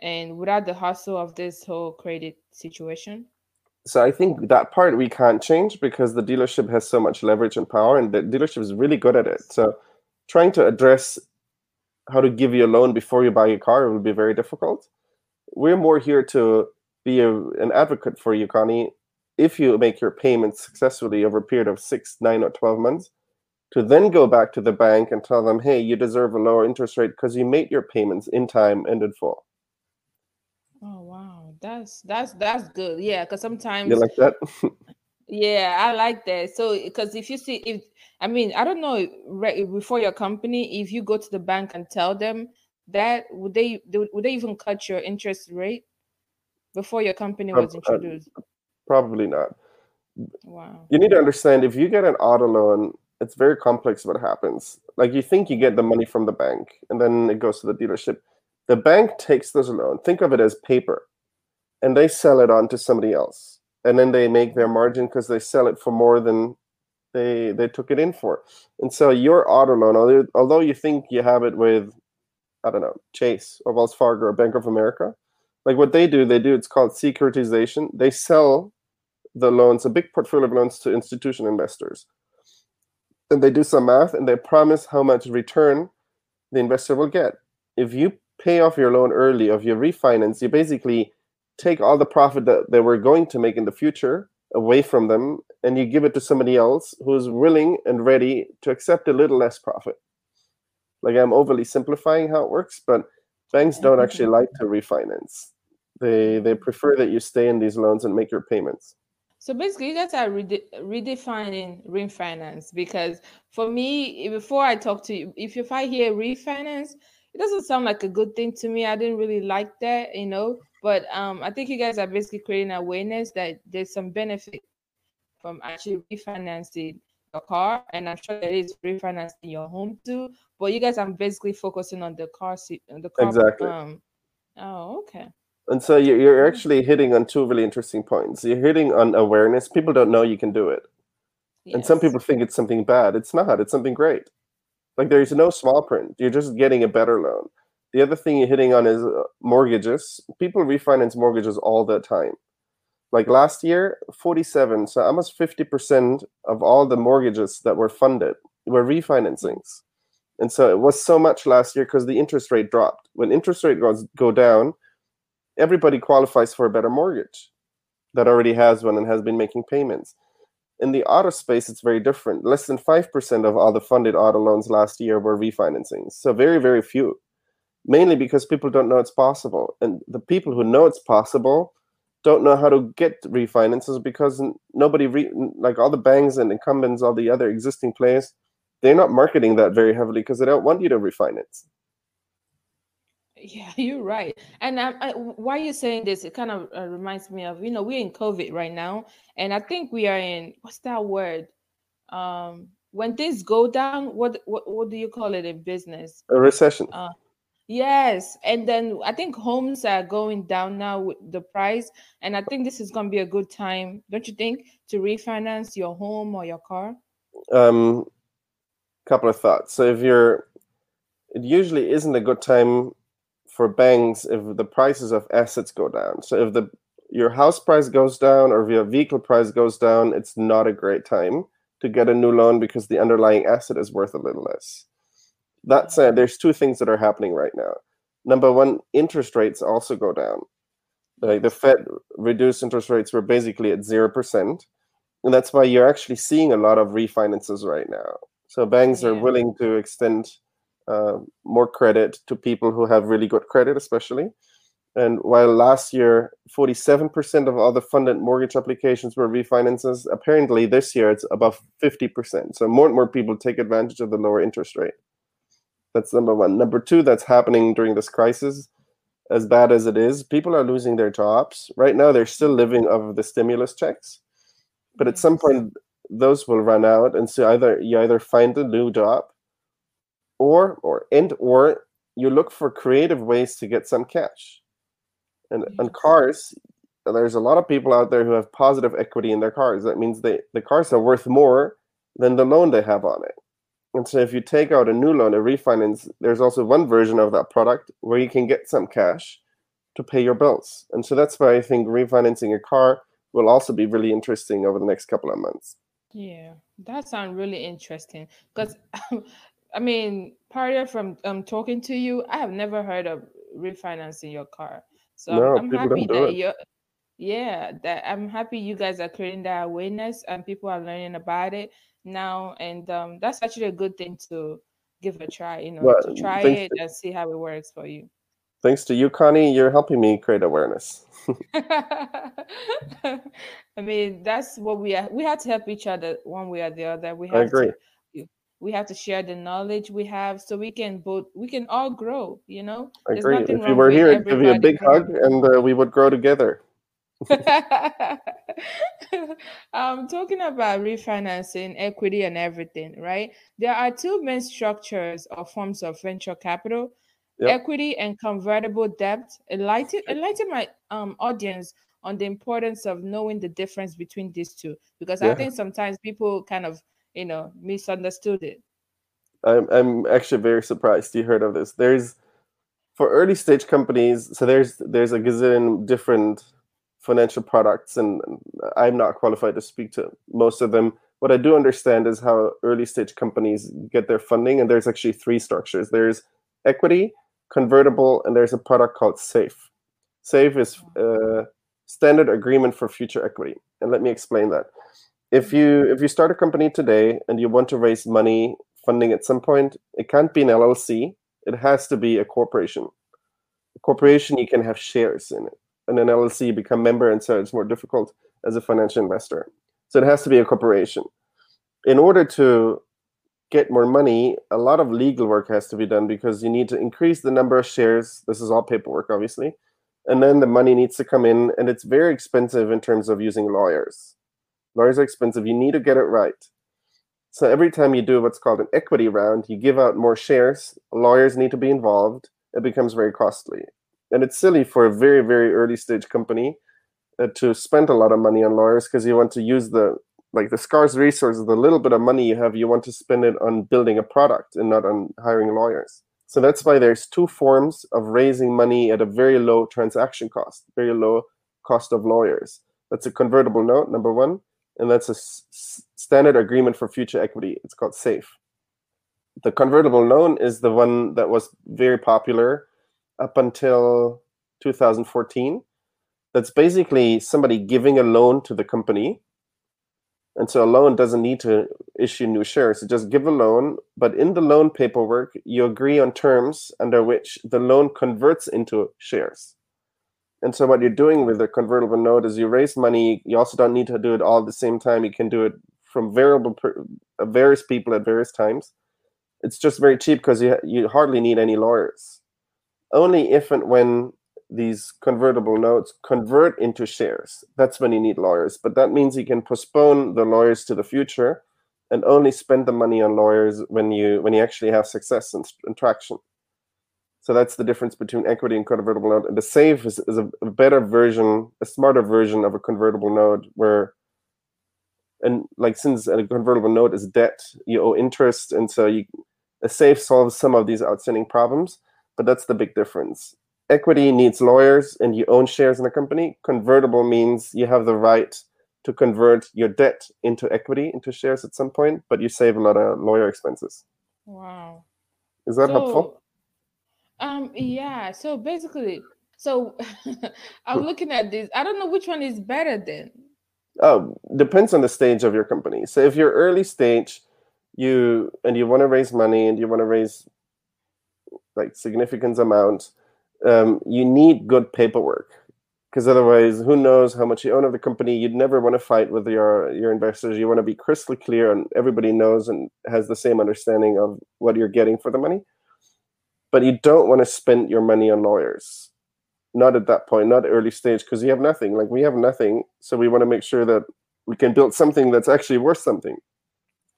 and without the hustle of this whole credit situation? So i think that part we can't change because the dealership has so much leverage and power and the dealership is really good at it. So trying to address how to give you a loan before you buy a car will be very difficult. We're more here to be a, an advocate for you, Connie, if you make your payments successfully over a period of six, nine, or 12 months, to then go back to the bank and tell them, hey, you deserve a lower interest rate because you made your payments in time and in full. Oh wow, that's that's that's good. Yeah, because sometimes you like that. yeah, I like that. So because if you see if I mean, I don't know right before your company, if you go to the bank and tell them that, would they would they even cut your interest rate before your company was uh, introduced? Probably not. Wow. You need to understand if you get an auto loan, it's very complex what happens. Like you think you get the money from the bank and then it goes to the dealership. The bank takes this loan, think of it as paper, and they sell it on to somebody else. And then they make their margin because they sell it for more than they they took it in for. And so your auto loan, although, you think you have it with, I don't know, Chase or Wells Fargo or Bank of America, like what they do, they do it's called securitization. They sell the loans, a big portfolio of loans to institutional investors. And they do some math and they promise how much return the investor will get. If you pay off your loan early, if you refinance, you basically take all the profit that they were going to make in the future away from them and you give it to somebody else who's willing and ready to accept a little less profit. Like I'm overly simplifying how it works, but banks don't actually like to refinance. They they prefer that you stay in these loans and make your payments. So basically, you guys are rede- redefining refinance because for me, before I talk to you, if if I hear refinance, it doesn't sound like a good thing to me. I didn't really like that, you know. But um, I think you guys are basically creating awareness that there's some benefit from actually refinancing your car, and I'm sure there is refinancing your home too. But you guys are basically focusing on the car seat, the car. Exactly. Um, oh, okay. And so you're, actually hitting on two really interesting points. You're hitting on awareness. People don't know you can do it. Yes. And some people think it's something bad. It's not. It's something great. Like there's no small print. You're just getting a better loan. The other thing you're hitting on is uh, mortgages. People refinance mortgages all the time. Like last year, 47, so almost 50% of all the mortgages that were funded were refinancings. And so it was so much last year because the interest rate dropped. When interest rate goes go down, everybody qualifies for a better mortgage that already has one and has been making payments. In the auto space, it's very different. Less than 5% of all the funded auto loans last year were refinancing. So very, very few. Mainly because people don't know it's possible. And the people who know it's possible don't know how to get refinances because nobody, re- like all the banks and incumbents, all the other existing players, they're not marketing that very heavily because they don't want you to refinance. Yeah, you're right. And I, I, why are you're saying this, it kind of uh, reminds me of, you know, we're in COVID right now, and I think we are in what's that word? Um, when things go down, what what what do you call it in business? A recession. Uh, yes, and then I think homes are going down now with the price, and I think this is going to be a good time, don't you think, to refinance your home or your car? Um, couple of thoughts. So if you're, it usually isn't a good time for banks if the prices of assets go down. So if the your house price goes down or if your vehicle price goes down, it's not a great time to get a new loan because the underlying asset is worth a little less. That said, there's two things that are happening right now. Number one, interest rates also go down. Like the Fed reduced interest rates were basically at zero percent, and that's why you're actually seeing a lot of refinances right now. So banks are willing to extend uh, more credit to people who have really good credit, especially. And while last year 47% of all the funded mortgage applications were refinances, apparently this year it's above 50%. So more and more people take advantage of the lower interest rate. That's number one. Number two, that's happening during this crisis. As bad as it is, people are losing their jobs. Right now, they're still living off of the stimulus checks, but at some point, those will run out, and so either you either find a new job, or or and or you look for creative ways to get some cash. And on Yes. cars, there's a lot of people out there who have positive equity in their cars. That means they the cars are worth more than the loan they have on it. And so if you take out a new loan, a refinance, there's also one version of that product where you can get some cash to pay your bills. And so that's why I think refinancing a car will also be really interesting over the next couple of months. Yeah, that sounds really interesting. Because, I mean, prior from um talking to you, I have never heard of refinancing your car. So I'm, No, I'm people happy that you're, yeah, that I'm happy you guys are creating that awareness and people are learning about it now. And um, that's actually a good thing to give a try, you know, Well, to try it and see how it works for you. Thanks to you, Connie, you're helping me create awareness. I mean, that's what we are. We have to help each other one way or the other. We have I agree. to we have to share the knowledge we have so we can both we can all grow, you know? I There's agree. If you were here, I'd give you a big hug and uh, we would grow together. um talking about refinancing equity and everything right? There are two main structures or forms of venture capital Yep. equity and convertible debt. Enlighten enlighten my um audience on the importance of knowing the difference between these two because i think sometimes people kind of you know misunderstood it. I'm, I'm actually very surprised you heard of this. There's for early stage companies, so there's there's a gazillion different financial products, and I'm not qualified to speak to most of them. What I do understand is how early stage companies get their funding, and there's actually three structures. There's equity, convertible, and there's a product called SAFE. SAFE is uh, standard agreement for future equity. And let me explain that. If you if you start a company today and you want to raise money funding at some point, it can't be an LLC. It has to be a corporation. A corporation you can have shares in it. And an LLC become member and so it's more difficult as a financial investor. So it has to be a corporation. In order to get more money, a lot of legal work has to be done because you need to increase the number of shares. This is all paperwork, obviously. And then the money needs to come in, and it's very expensive in terms of using lawyers. Lawyers are expensive. You need to get it right. So every time you do what's called an equity round, you give out more shares. Lawyers need to be involved. It becomes very costly. And it's silly for a very, very early stage company uh, to spend a lot of money on lawyers because you want to use the like the scarce resources, the little bit of money you have, you want to spend it on building a product and not on hiring lawyers. So that's why there's two forms of raising money at a very low transaction cost, very low cost of lawyers. That's a convertible note, number one, and that's a s- standard agreement for future equity. It's called SAFE. The convertible loan is the one that was very popular up until 2014. That's basically somebody giving a loan to the company and so a loan doesn't need to issue new shares. So just give a loan, but in the loan paperwork, you agree on terms under which the loan converts into shares. And so what you're doing with a convertible note is you raise money. You also don't need to do it all at the same time. You can do it from variable per, uh, various people at various times. It's just very cheap because you you hardly need any lawyers. Only if and when these convertible notes convert into shares. That's when you need lawyers. But that means you can postpone the lawyers to the future and only spend the money on lawyers when you when you actually have success and, and traction. So that's the difference between equity and convertible note. And the SAFE is, is a, better version, a smarter version of a convertible note where and like since a convertible note is debt, you owe interest, and so you a SAFE solves some of these outstanding problems, but that's the big difference equity needs lawyers and you own shares in a company. Convertible means you have the right to convert your debt into equity, into shares at some point, but you save a lot of lawyer expenses. Wow. Is that so, helpful? Um, yeah. So basically, so I'm looking at this. I don't know which one is better then. Oh, depends on the stage of your company. So if you're early stage, you and you want to raise money and you want to raise like significant amount, um, you need good paperwork. Because otherwise who knows how much you own of the company. You'd never want to fight with your your investors. You want to be crystal clear and everybody knows and has the same understanding of what you're getting for the money. But you don't want to spend your money on lawyers. Not at that point not early stage because you have nothing. Like we have nothing so we want to make sure that we can build something that's actually worth something.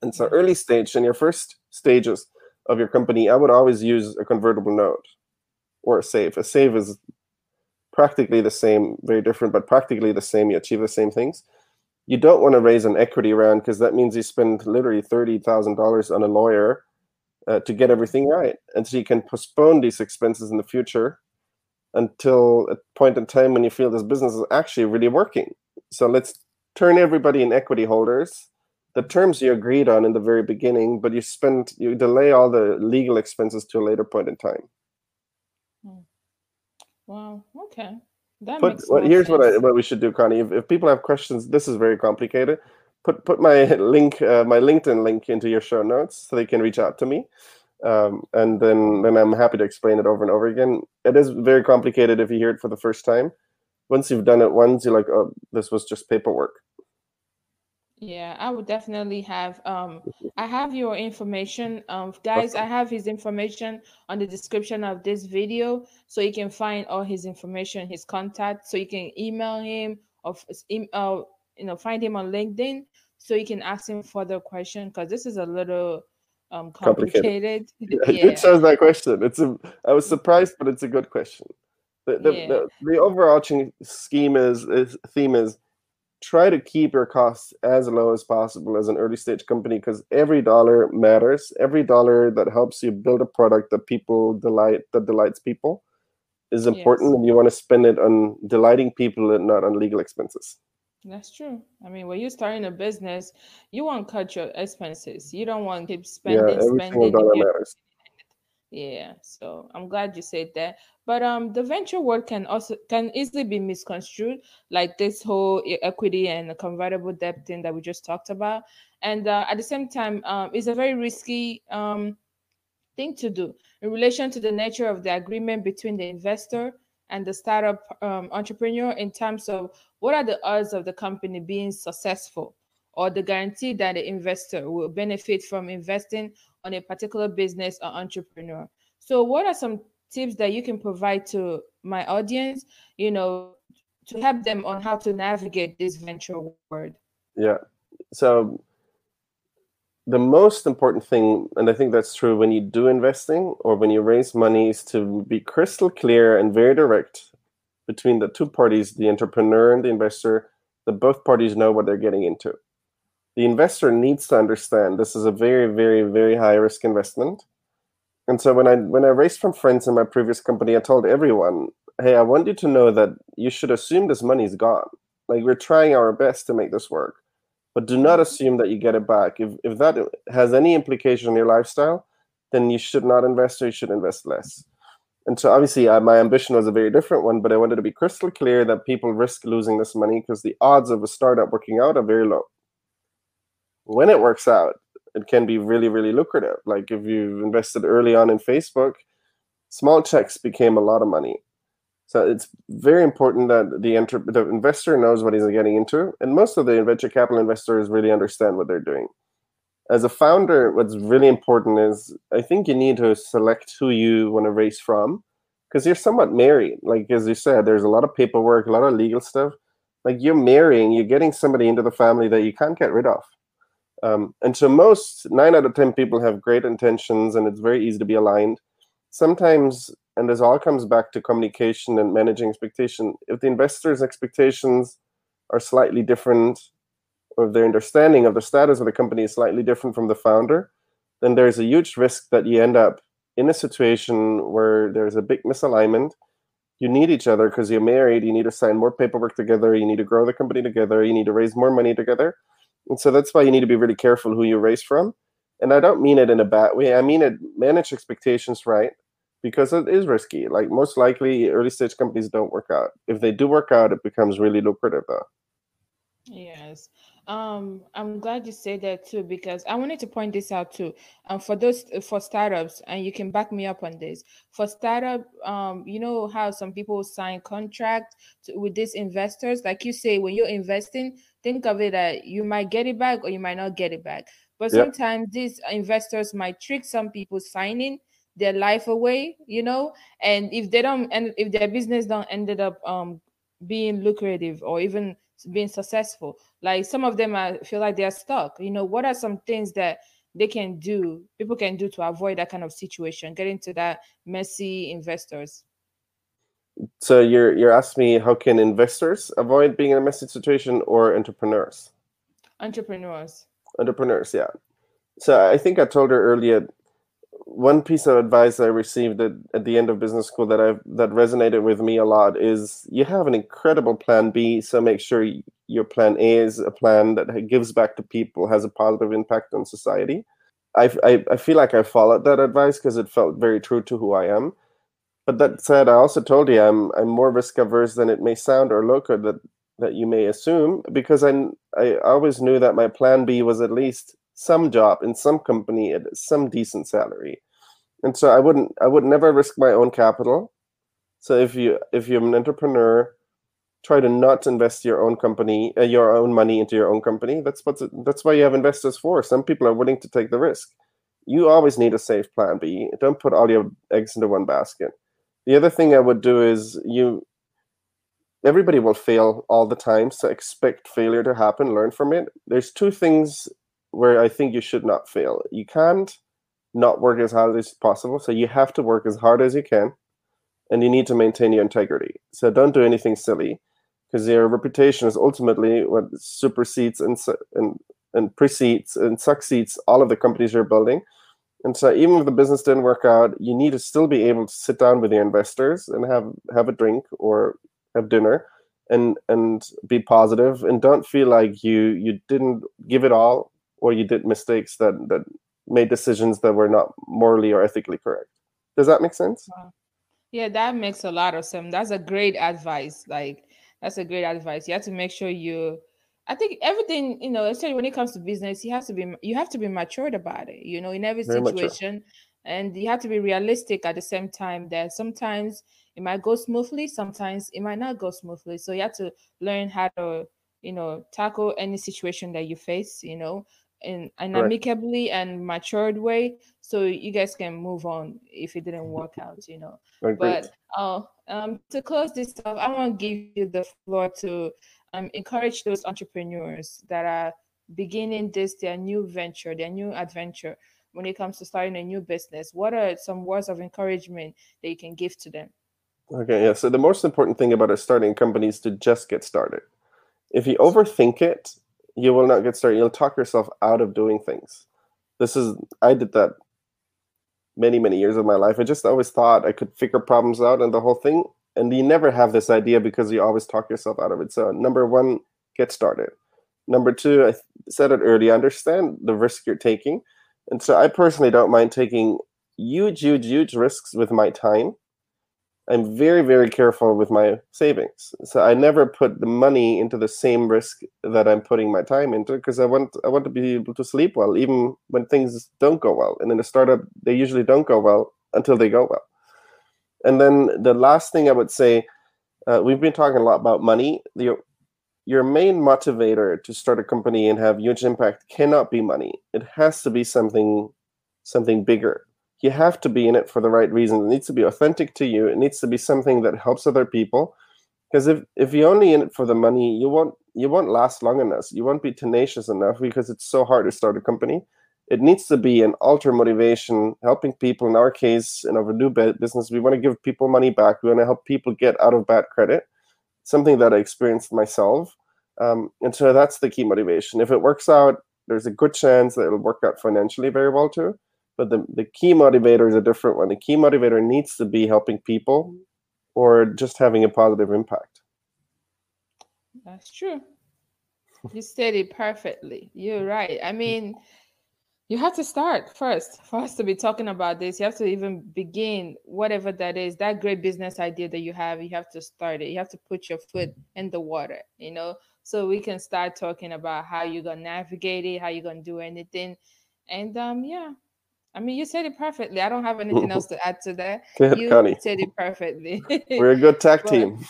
And so early stage in your first stages of your company i would always use a convertible note or a SAFE. A SAFE is practically the same, very different, but practically the same. You achieve the same things. You don't want to raise an equity round because that means you spend literally thirty thousand dollars on a lawyer uh, to get everything right, and so you can postpone these expenses in the future until a point in time when you feel this business is actually really working. So let's turn everybody in equity holders. The terms you agreed on in the very beginning, but you spend you delay all the legal expenses to a later point in time. Wow. Okay. That put makes what, here's sense. what I, what we should do, Connie. If, if people have questions, this is very complicated. Put put my link, uh, my LinkedIn link into your show notes so they can reach out to me, um, and then then I'm happy to explain it over and over again. It is very complicated if you hear it for the first time. Once you've done it once, you're like, oh, this was just paperwork. Yeah, I would definitely have um I have your information. Um guys, I have his information on the description of this video so you can find all his information, his contact so you can email him or uh, you know find him on LinkedIn so you can ask him further question because this is a little um complicated. complicated. yeah. It shows that question. It's a I was surprised but it's a good question. The the, yeah. the, the overarching scheme is, is theme is try to keep your costs as low as possible as an early stage company because every dollar matters. Every dollar that helps you build a product that people delight that delights people is important yes. and you want to spend it on delighting people and not on legal expenses. That's true. I mean when you're starting a business you want to cut your expenses. You don't want to keep spending yeah, every spending dollar matters Yeah, so I'm glad you said that. But um, the venture word can also can easily be misconstrued, like this whole equity and convertible debt thing that we just talked about. And uh, at the same time, um, it's a very risky um thing to do in relation to the nature of the agreement between the investor and the startup um, entrepreneur in terms of what are the odds of the company being successful or the guarantee that the investor will benefit from investing on a particular business or entrepreneur. So, what are some tips that you can provide to my audience, you know, to help them on how to navigate this venture world? Yeah. So the most important thing, and I think that's true when you do investing or when you raise money, is to be crystal clear and very direct between the two parties, the entrepreneur and the investor, that both parties know what they're getting into. The investor needs to understand this is a very, very, very high risk investment. And so when I when I raised from friends in my previous company, I told everyone, hey, I want you to know that you should assume this money is gone. Like we're trying our best to make this work but do not assume that you get it back. If if that has any implication on your lifestyle, then you should not invest or you should invest less. And so obviously uh, my ambition was a very different one, but I wanted to be crystal clear that people risk losing this money because the odds of a startup working out are very low. When it works out, it can be really, really lucrative. Like if you invested early on in Facebook, small checks became a lot of money. So it's very important that the, enter- the investor knows what he's getting into, and most of the venture capital investors really understand what they're doing. As a founder, what's really important is I think you need to select who you want to raise from, because you're somewhat married. Like as you said, there's a lot of paperwork, a lot of legal stuff. Like you're marrying, you're getting somebody into the family that you can't get rid of. Um, and so most nine out of ten people have great intentions, and it's very easy to be aligned. Sometimes and this all comes back to communication and managing expectation if the investors expectations are slightly different or their understanding of the status of the company is slightly different from the founder then there's a huge risk that you end up in a situation where there's a big misalignment you need each other because you're married you need to sign more paperwork together you need to grow the company together you need to raise more money together and so that's why you need to be really careful who you raise from and i don't mean it in a bad way i mean it manage expectations right because it is risky. Like most likely, early stage companies don't work out. If they do work out, it becomes really lucrative, though. Yes. Um, I'm glad you said that too because I wanted to point this out too. Um, for those for startups, and you can back me up on this. For startup, um, you know how some people sign contract to, with these investors. Like you say, when you're investing, think of it that you might get it back or you might not get it back. But Yep. sometimes these investors might trick some people signing their life away, you know, and if they don't and if their business don't ended up um being lucrative or even being successful, like some of them I feel like they're stuck. You know, what are some things that they can do, people can do to avoid that kind of situation, get into that messy investors. So you're you're asking me how can investors avoid being in a messy situation or entrepreneurs? Entrepreneurs. Entrepreneurs, yeah. So I think I told her earlier one piece of advice I received at, at the end of business school that I that resonated with me a lot is you have an incredible plan B, so make sure your plan A is a plan that gives back to people, has a positive impact on society. I I feel like I followed that advice because it felt very true to who I am. But that said, I also told you I'm I'm more risk averse than it may sound or look or that that you may assume because I I always knew that my plan B was at least some job in some company at some decent salary. And so i wouldn't i would never risk my own capital. So if you if you're an entrepreneur try to not invest your own company uh, your own money into your own company. That's what that's why you have investors for. Some people are willing to take the risk. You always need a safe plan b. Don't put all your eggs into one basket. The other thing i would do is you everybody will fail all the time. So expect failure to happen. Learn from it. There's two things where i think you should not fail you can't not work as hard as possible. So you have to work as hard as you can, and you need to maintain your integrity. So don't do anything silly, because your reputation is ultimately what supersedes and and and precedes and succeeds all of the companies you're building. And so even if the business didn't work out, you need to still be able to sit down with your investors and have have a drink or have dinner and and be positive and don't feel like you you didn't give it all or you did mistakes that that made decisions that were not morally or ethically correct. Does that make sense? Yeah, that makes a lot of sense. That's a great advice. Like that's a great advice. You have to make sure you I think everything, you know, especially when it comes to business, you have to be you have to be matured about it, you know, in every Very mature. situation. And you have to be realistic at the same time that sometimes it might go smoothly, sometimes it might not go smoothly. So you have to learn how to, you know, tackle any situation that you face, you know, in an Correct. amicably and matured way so you guys can move on if it didn't work out, you know. Agreed. But uh, um, to close this off, I want to give you the floor to um, encourage those entrepreneurs that are beginning this their new venture, their new adventure when it comes to starting a new business. What are some words of encouragement that you can give to them? Okay, yeah. So the most important thing about a starting companies to just get started. If you overthink it, you will not get started. You'll talk yourself out of doing things. This is I did that many, many years of my life. I just always thought I could figure problems out and the whole thing. And you never have this idea because you always talk yourself out of it. So number one, get started. Number two, I said it earlier, understand the risk you're taking. And so I personally don't mind taking huge, huge, huge risks with my time. I'm very, very careful with my savings. So I never put the money into the same risk that I'm putting my time into because I want I want to be able to sleep well, even when things don't go well. And in a startup, they usually don't go well until they go well. And then the last thing I would say, uh, we've been talking a lot about money. Your your main motivator to start a company and have huge impact cannot be money. It has to be something something bigger you have to be in it for the right reason. It needs to be authentic to you. It needs to be something that helps other people. Because if, if you're only in it for the money, you won't you won't last long enough. You won't be tenacious enough because it's so hard to start a company. It needs to be an ultra motivation, helping people. In our case, in our new business, we want to give people money back. We want to help people get out of bad credit. Something that I experienced myself, um, and so that's the key motivation. If it works out, there's a good chance that it'll work out financially very well too but the, the key motivator is a different one. The key motivator needs to be helping people or just having a positive impact. That's true. You said it perfectly. You're right. I mean you have to start first for us to be talking about this. You have to even begin whatever that is that great business idea that you have you have to start it. You have to put your foot in the water you know? So we can start talking about how you're gonna navigate it how you're gonna do anything. And um yeah I mean, you said it perfectly. I don't have anything else to add to that. You Connie. said it perfectly. We're a good tag But- team.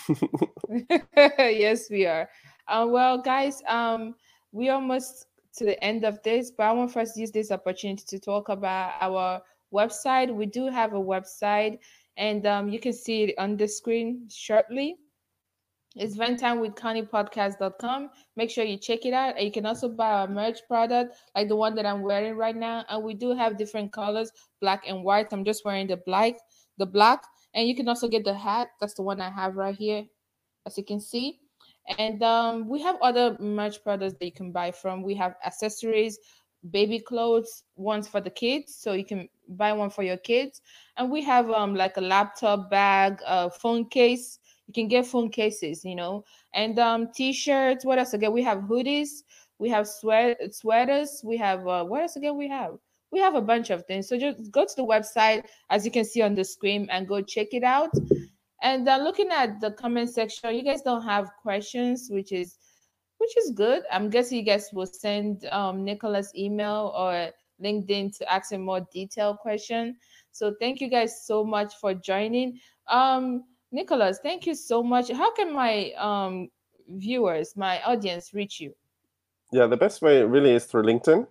yes, we are. Uh, well, guys, um, we almost to the end of this, but I want first use this opportunity to talk about our website. We do have a website, and um, you can see it on the screen shortly. It's venttimewithconniepodcast.com. Make sure you check it out. You can also buy our merch product, like the one that I'm wearing right now. And we do have different colors, black and white. I'm just wearing the black, the black. And you can also get the hat. That's the one I have right here, as you can see. And um, we have other merch products that you can buy from. We have accessories, baby clothes, ones for the kids, so you can buy one for your kids. And we have um like a laptop bag, a phone case. You can get phone cases, you know, and um t-shirts. What else again? We have hoodies. We have sweat sweaters. We have uh, what else again? We have we have a bunch of things. So just go to the website as you can see on the screen and go check it out. And uh, looking at the comment section, you guys don't have questions, which is which is good. I'm guessing you guys will send um, Nicholas email or LinkedIn to ask him more detailed question. So thank you guys so much for joining. Um, Nicholas, thank you so much. How can my um, viewers, my audience, reach you? Yeah, the best way really is through LinkedIn.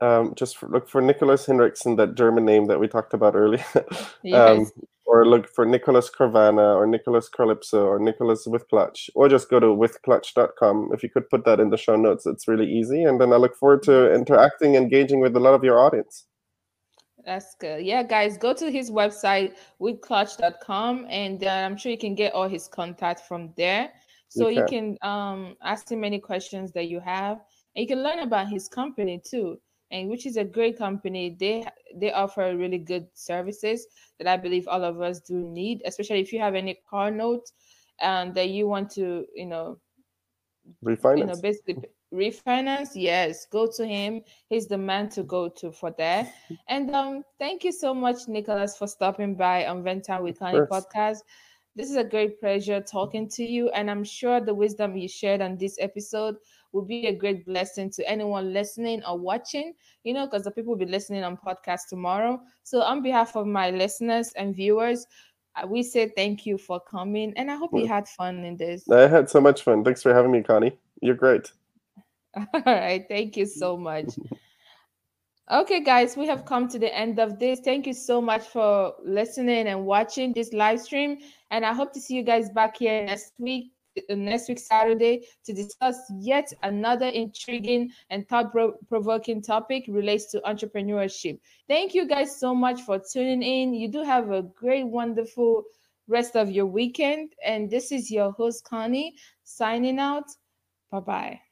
Um, just for, look for Nicholas Hendrickson, that German name that we talked about earlier. Yes. um, or look for Nicholas Carvana or Nicholas Carlypso or Nicholas with Clutch, or just go to withclutch.com. If you could put that in the show notes, it's really easy. And then I look forward to interacting, engaging with a lot of your audience. That's good. Yeah, guys, go to his website withclutch.com and uh, I'm sure you can get all his contact from there. So you You can um, ask him any questions that you have. And you can learn about his company too, and which is a great company. They they offer really good services that I believe all of us do need, especially if you have any car note and that you want to, you know, you know basically refinance, yes, go to him. He's the man to go to for that. And um, thank you so much, Nicholas, for stopping by on Vent Time with Connie podcast. This is a great pleasure talking to you, and I'm sure the wisdom you shared on this episode will be a great blessing to anyone listening or watching. You know, because the people will be listening on podcast tomorrow. So, on behalf of my listeners and viewers, uh, we say thank you for coming, and I hope you had fun in this. I had so much fun. Thanks for having me, Connie. You're great. All right. Thank you so much. Okay, guys, we have come to the end of this. Thank you so much for listening and watching this live stream. And I hope to see you guys back here next week, uh, next week, Saturday, to discuss yet another intriguing and thought provoking topic relates to entrepreneurship. Thank you guys so much for tuning in. You do have a great, wonderful rest of your weekend. And this is your host, Connie, signing out. Bye bye.